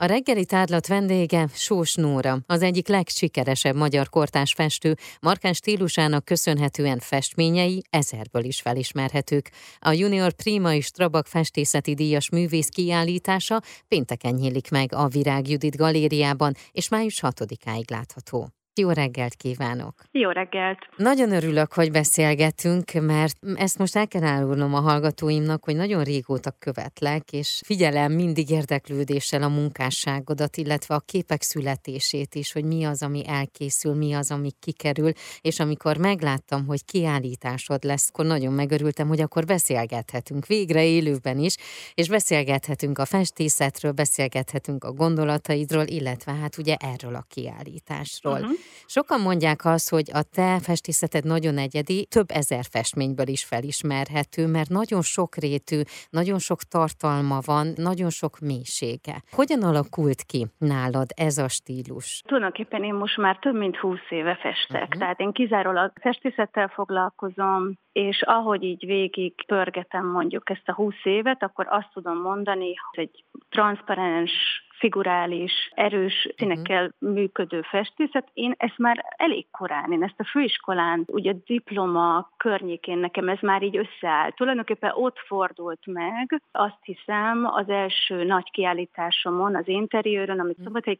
A reggeli tárlat vendége Sós Nóra, az egyik legsikeresebb magyar kortás festő, markáns stílusának köszönhetően festményei ezerből is felismerhetők. A Junior Prima és Trabak festészeti díjas művész kiállítása pénteken nyílik meg a Virág Judit galériában, és május 6-áig látható. Jó reggelt kívánok! Jó reggelt! Nagyon örülök, hogy beszélgetünk, mert ezt most el kell árulnom a hallgatóimnak, hogy nagyon régóta követlek, és figyelem mindig érdeklődéssel a munkásságodat, illetve a képek születését is, hogy mi az, ami elkészül, mi az, ami kikerül, és amikor megláttam, hogy kiállításod lesz, akkor nagyon megörültem, hogy akkor beszélgethetünk végre élőben is, és beszélgethetünk a festészetről, beszélgethetünk a gondolataidról, illetve hát ugye erről a kiállításról. Uh-huh. Sokan mondják azt, hogy a te festészeted nagyon egyedi, több ezer festményből is felismerhető, mert nagyon sok rétű, nagyon sok tartalma van, nagyon sok mélysége. Hogyan alakult ki nálad ez a stílus? Tulajdonképpen én most már több mint húsz éve festek, uh-huh. tehát én kizárólag festészettel foglalkozom, és ahogy így végig pörgetem mondjuk ezt a húsz évet, akkor azt tudom mondani, hogy egy transzparens figurális, erős színekkel uh-huh. működő festészet. Én ezt már elég korán, én ezt a főiskolán, ugye diploma környékén nekem ez már így összeállt. Tulajdonképpen ott fordult meg, azt hiszem, az első nagy kiállításomon, az interiőrön, amit uh-huh. Szombathely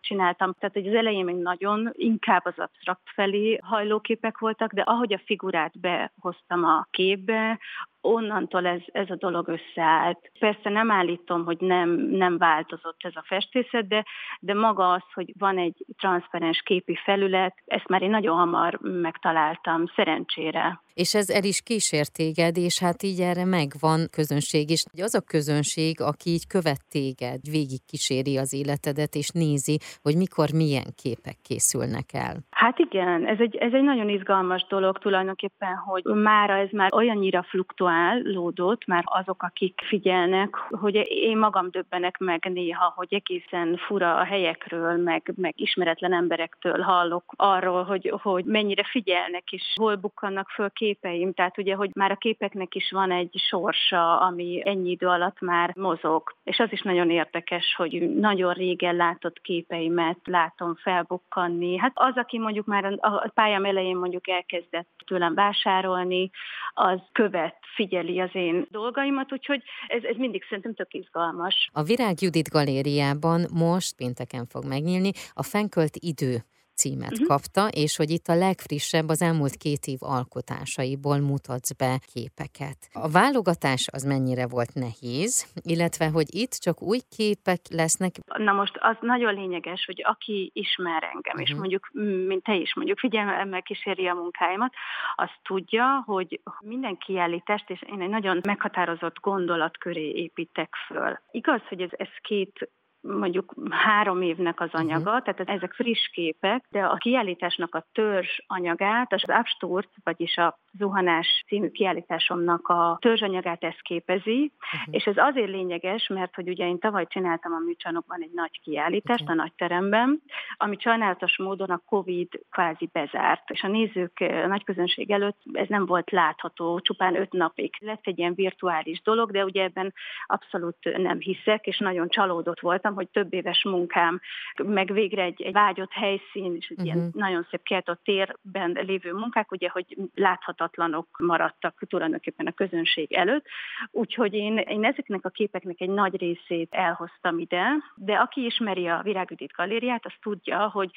csináltam. Tehát, hogy az elején még nagyon inkább az absztrakt felé hajlóképek voltak, de ahogy a figurát behoztam a képbe, onnantól ez, ez a dolog összeállt. Persze nem állítom, hogy nem, nem változott ez a festészet, de, de maga az, hogy van egy transzparens képi felület, ezt már én nagyon hamar megtaláltam, szerencsére. És ez el is kísért téged, és hát így erre megvan közönség is. Az a közönség, aki így követ téged, végig kíséri az életedet, és nézi, hogy mikor milyen képek készülnek el. Hát igen, ez egy, ez egy nagyon izgalmas dolog tulajdonképpen, hogy mára ez már olyannyira fluktuálódott, már azok, akik figyelnek, hogy én magam döbbenek meg néha, hogy egészen fura a helyekről, meg, meg ismeretlen emberektől hallok arról, hogy, hogy mennyire figyelnek, és hol bukkannak föl képeim. Tehát ugye, hogy már a képeknek is van egy sorsa, ami ennyi idő alatt már mozog. És az is nagyon érdekes, hogy nagyon régen látott képeimet látom felbukkanni. Hát az, aki mondjuk már a pályám elején mondjuk elkezdett tőlem vásárolni, az követ, figyeli az én dolgaimat, úgyhogy ez, ez mindig szerintem tök izgalmas. A Virág Judit galériában most pénteken fog megnyílni a Fenkölt idő címet uh-huh. kapta, és hogy itt a legfrissebb az elmúlt két év alkotásaiból mutatsz be képeket. A válogatás az mennyire volt nehéz, illetve hogy itt csak új képek lesznek? Na most az nagyon lényeges, hogy aki ismer engem, uh-huh. és mhm. mondjuk, mint te is mondjuk figyelemmel kíséri a munkáimat, az tudja, hogy minden kiállítást, és én egy nagyon meghatározott gondolat köré építek föl. Igaz, hogy ez, ez két mondjuk három évnek az anyaga, uh-huh. tehát ezek friss képek, de a kiállításnak a törzs anyagát, az Absturz, vagyis a Zuhanás című kiállításomnak a törzsanyagát ez képezi, uh-huh. és ez azért lényeges, mert hogy ugye én tavaly csináltam a műcsarnokban egy nagy kiállítást okay. a nagy teremben, ami sajnálatos módon a Covid kvázi bezárt, és a nézők, a nagy közönség előtt ez nem volt látható, csupán öt napig. Lett egy ilyen virtuális dolog, de ugye ebben abszolút nem hiszek, és nagyon csalódott voltam, hogy több éves munkám, meg végre egy, egy vágyott helyszín, és egy uh-huh. ilyen mhm. nagyon szép kiáltott térben lévő munkák, ugye, hogy láthatatlanok maradtak tulajdonképpen a közönség előtt. Úgyhogy én, én ezeknek a képeknek egy nagy részét elhoztam ide, de aki ismeri a Virágüdít galériát, az tudja, hogy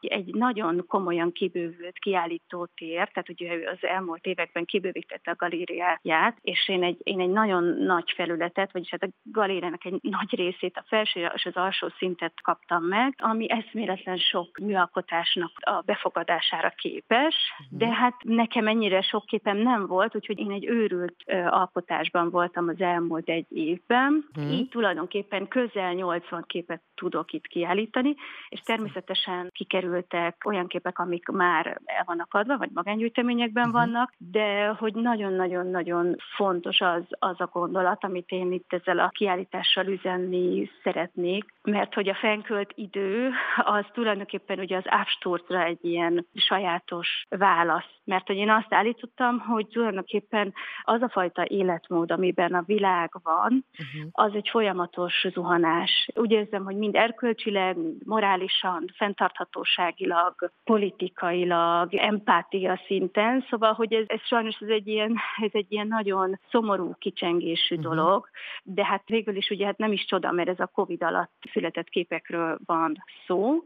egy nagyon komolyan kibővült kiállító tér, tehát ugye az elmúlt években kibővítette a galériáját, és én egy, én egy nagyon nagy felületet, vagyis hát a galériának egy nagy részét, a felső és az alsó szintet kaptam meg, ami eszméletlen sok műalkotásnak a befogadására képes, uh-huh. de hát nekem ennyire sok képem nem volt, úgyhogy én egy őrült alkotásban voltam az elmúlt egy évben. Uh-huh. Így tulajdonképpen közel 80 képet tudok itt kiállítani, és természetesen kikerültek olyan képek, amik már el vannak adva, vagy magángyűjteményekben uh-huh. vannak, de hogy nagyon-nagyon-nagyon fontos az, az a gondolat, amit én itt ezzel a kiállítással üzenni szeretnék, mert hogy a fenkölt idő az tulajdonképpen ugye az Absturzra egy ilyen sajátos válasz. Mert hogy én azt állítottam, hogy tulajdonképpen az a fajta életmód, amiben a világ van, uh-huh. az egy folyamatos zuhanás. Úgy érzem, hogy mind erkölcsileg, mind morálisan, fenntarthatóságilag, politikailag, empátia szinten, szóval, hogy ez, ez sajnos ez egy ilyen, ez egy ilyen nagyon szomorú kicsengésű uh-huh. dolog, de hát végül is ugye hát nem is csoda, mert ez a Covid alatt született képekről van szó.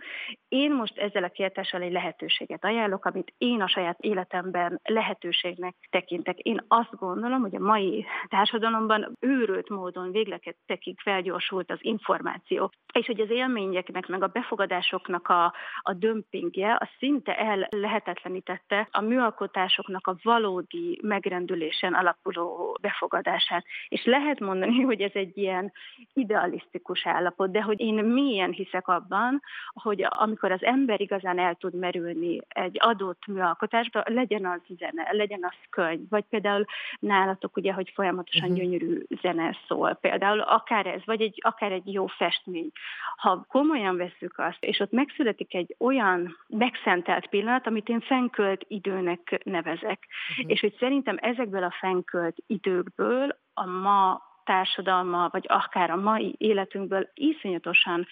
Én most ezzel a kiáltással egy lehetőséget ajánlok, amit én a saját életemben lehetőségnek tekintek. Én azt gondolom, hogy a mai társadalomban őrült módon végletekig felgyorsult az információ, és hogy az élményeknek, meg a befogadásoknak a, a dömpingje, az szinte el lehetetlenítette a műalkotásoknak a valódi megrendülésen alapuló befogadását. És lehet mondani, hogy ez egy ilyen idealisztikus állapot, de hogy én milyen hiszek abban, hogy amikor az ember igazán el tud merülni egy adott műalkotásba, legyen az zene, legyen az könyv, vagy például nálatok ugye, hogy folyamatosan uh-huh. gyönyörű zene szól, például akár ez, vagy egy, akár egy jó festmény. Ha komolyan veszük azt, és ott megszületik egy olyan megszentelt pillanat, amit én fenkölt időnek nevezek, uh-huh. és hogy szerintem ezekből a fenkölt időkből a ma társadalma, vagy akár a mai életünkből iszonyatosan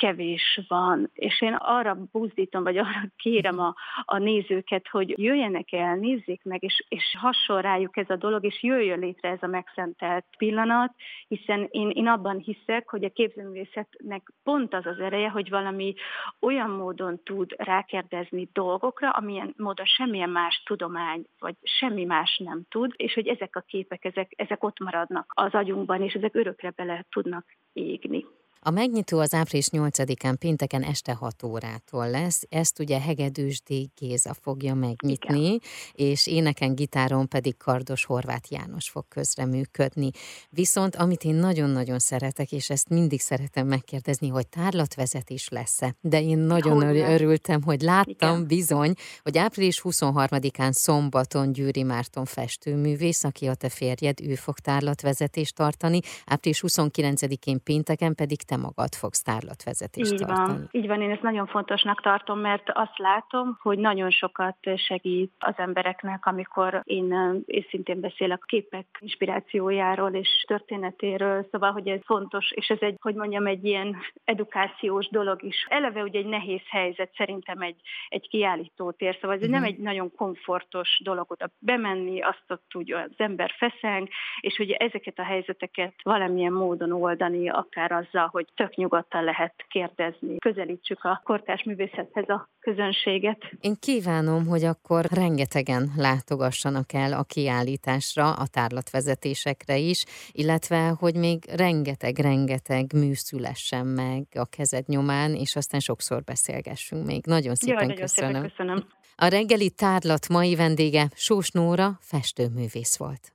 kevés van, és én arra buzdítom, vagy arra kérem a, a nézőket, hogy jöjjenek el, nézzék meg, és, és hasonl rájuk ez a dolog, és jöjjön létre ez a megszentelt pillanat, hiszen én, én abban hiszek, hogy a képzőművészetnek pont az az ereje, hogy valami olyan módon tud rákérdezni dolgokra, amilyen módon semmilyen más tudomány, vagy semmi más nem tud, és hogy ezek a képek, ezek, ezek ott maradnak az agyunkban, és ezek örökre bele tudnak égni. A megnyitó az április 8-án pénteken este 6 órától lesz, ezt ugye Hegedűs D. Géza fogja megnyitni, Igen. és éneken, gitáron pedig Kardos Horváth János fog közreműködni. Viszont amit én nagyon-nagyon szeretek, és ezt mindig szeretem megkérdezni, hogy tárlatvezetés lesz-e. De én nagyon hogy örültem, hogy láttam Igen. bizony, hogy április 23-án szombaton Gyűri Márton festőművész, aki a te férjed, ő fog tárlatvezetést tartani, április 29-én pénteken pedig te magad fogsz tárlatvezetést Így tartani. Van. Így van, én ezt nagyon fontosnak tartom, mert azt látom, hogy nagyon sokat segít az embereknek, amikor én őszintén beszélek képek inspirációjáról és történetéről, szóval, hogy ez fontos, és ez egy, hogy mondjam, egy ilyen edukációs dolog is. Eleve ugye egy nehéz helyzet szerintem egy, egy kiállító tér, szóval ez uh-huh. nem mhm. egy nagyon komfortos dolog oda bemenni, azt ott úgy az ember feszeng, és hogy ezeket a helyzeteket valamilyen módon oldani, akár azzal, hogy hogy tök nyugodtan lehet kérdezni. Közelítsük a kortárs művészethez a közönséget. Én kívánom, hogy akkor rengetegen látogassanak el a kiállításra, a tárlatvezetésekre is, illetve, hogy még rengeteg-rengeteg mű szülessen meg a kezed nyomán, és aztán sokszor beszélgessünk még. Nagyon szépen Jaj, nagyon köszönöm. Szépen köszönöm. A reggeli tárlat mai vendége Sós Nóra festőművész volt.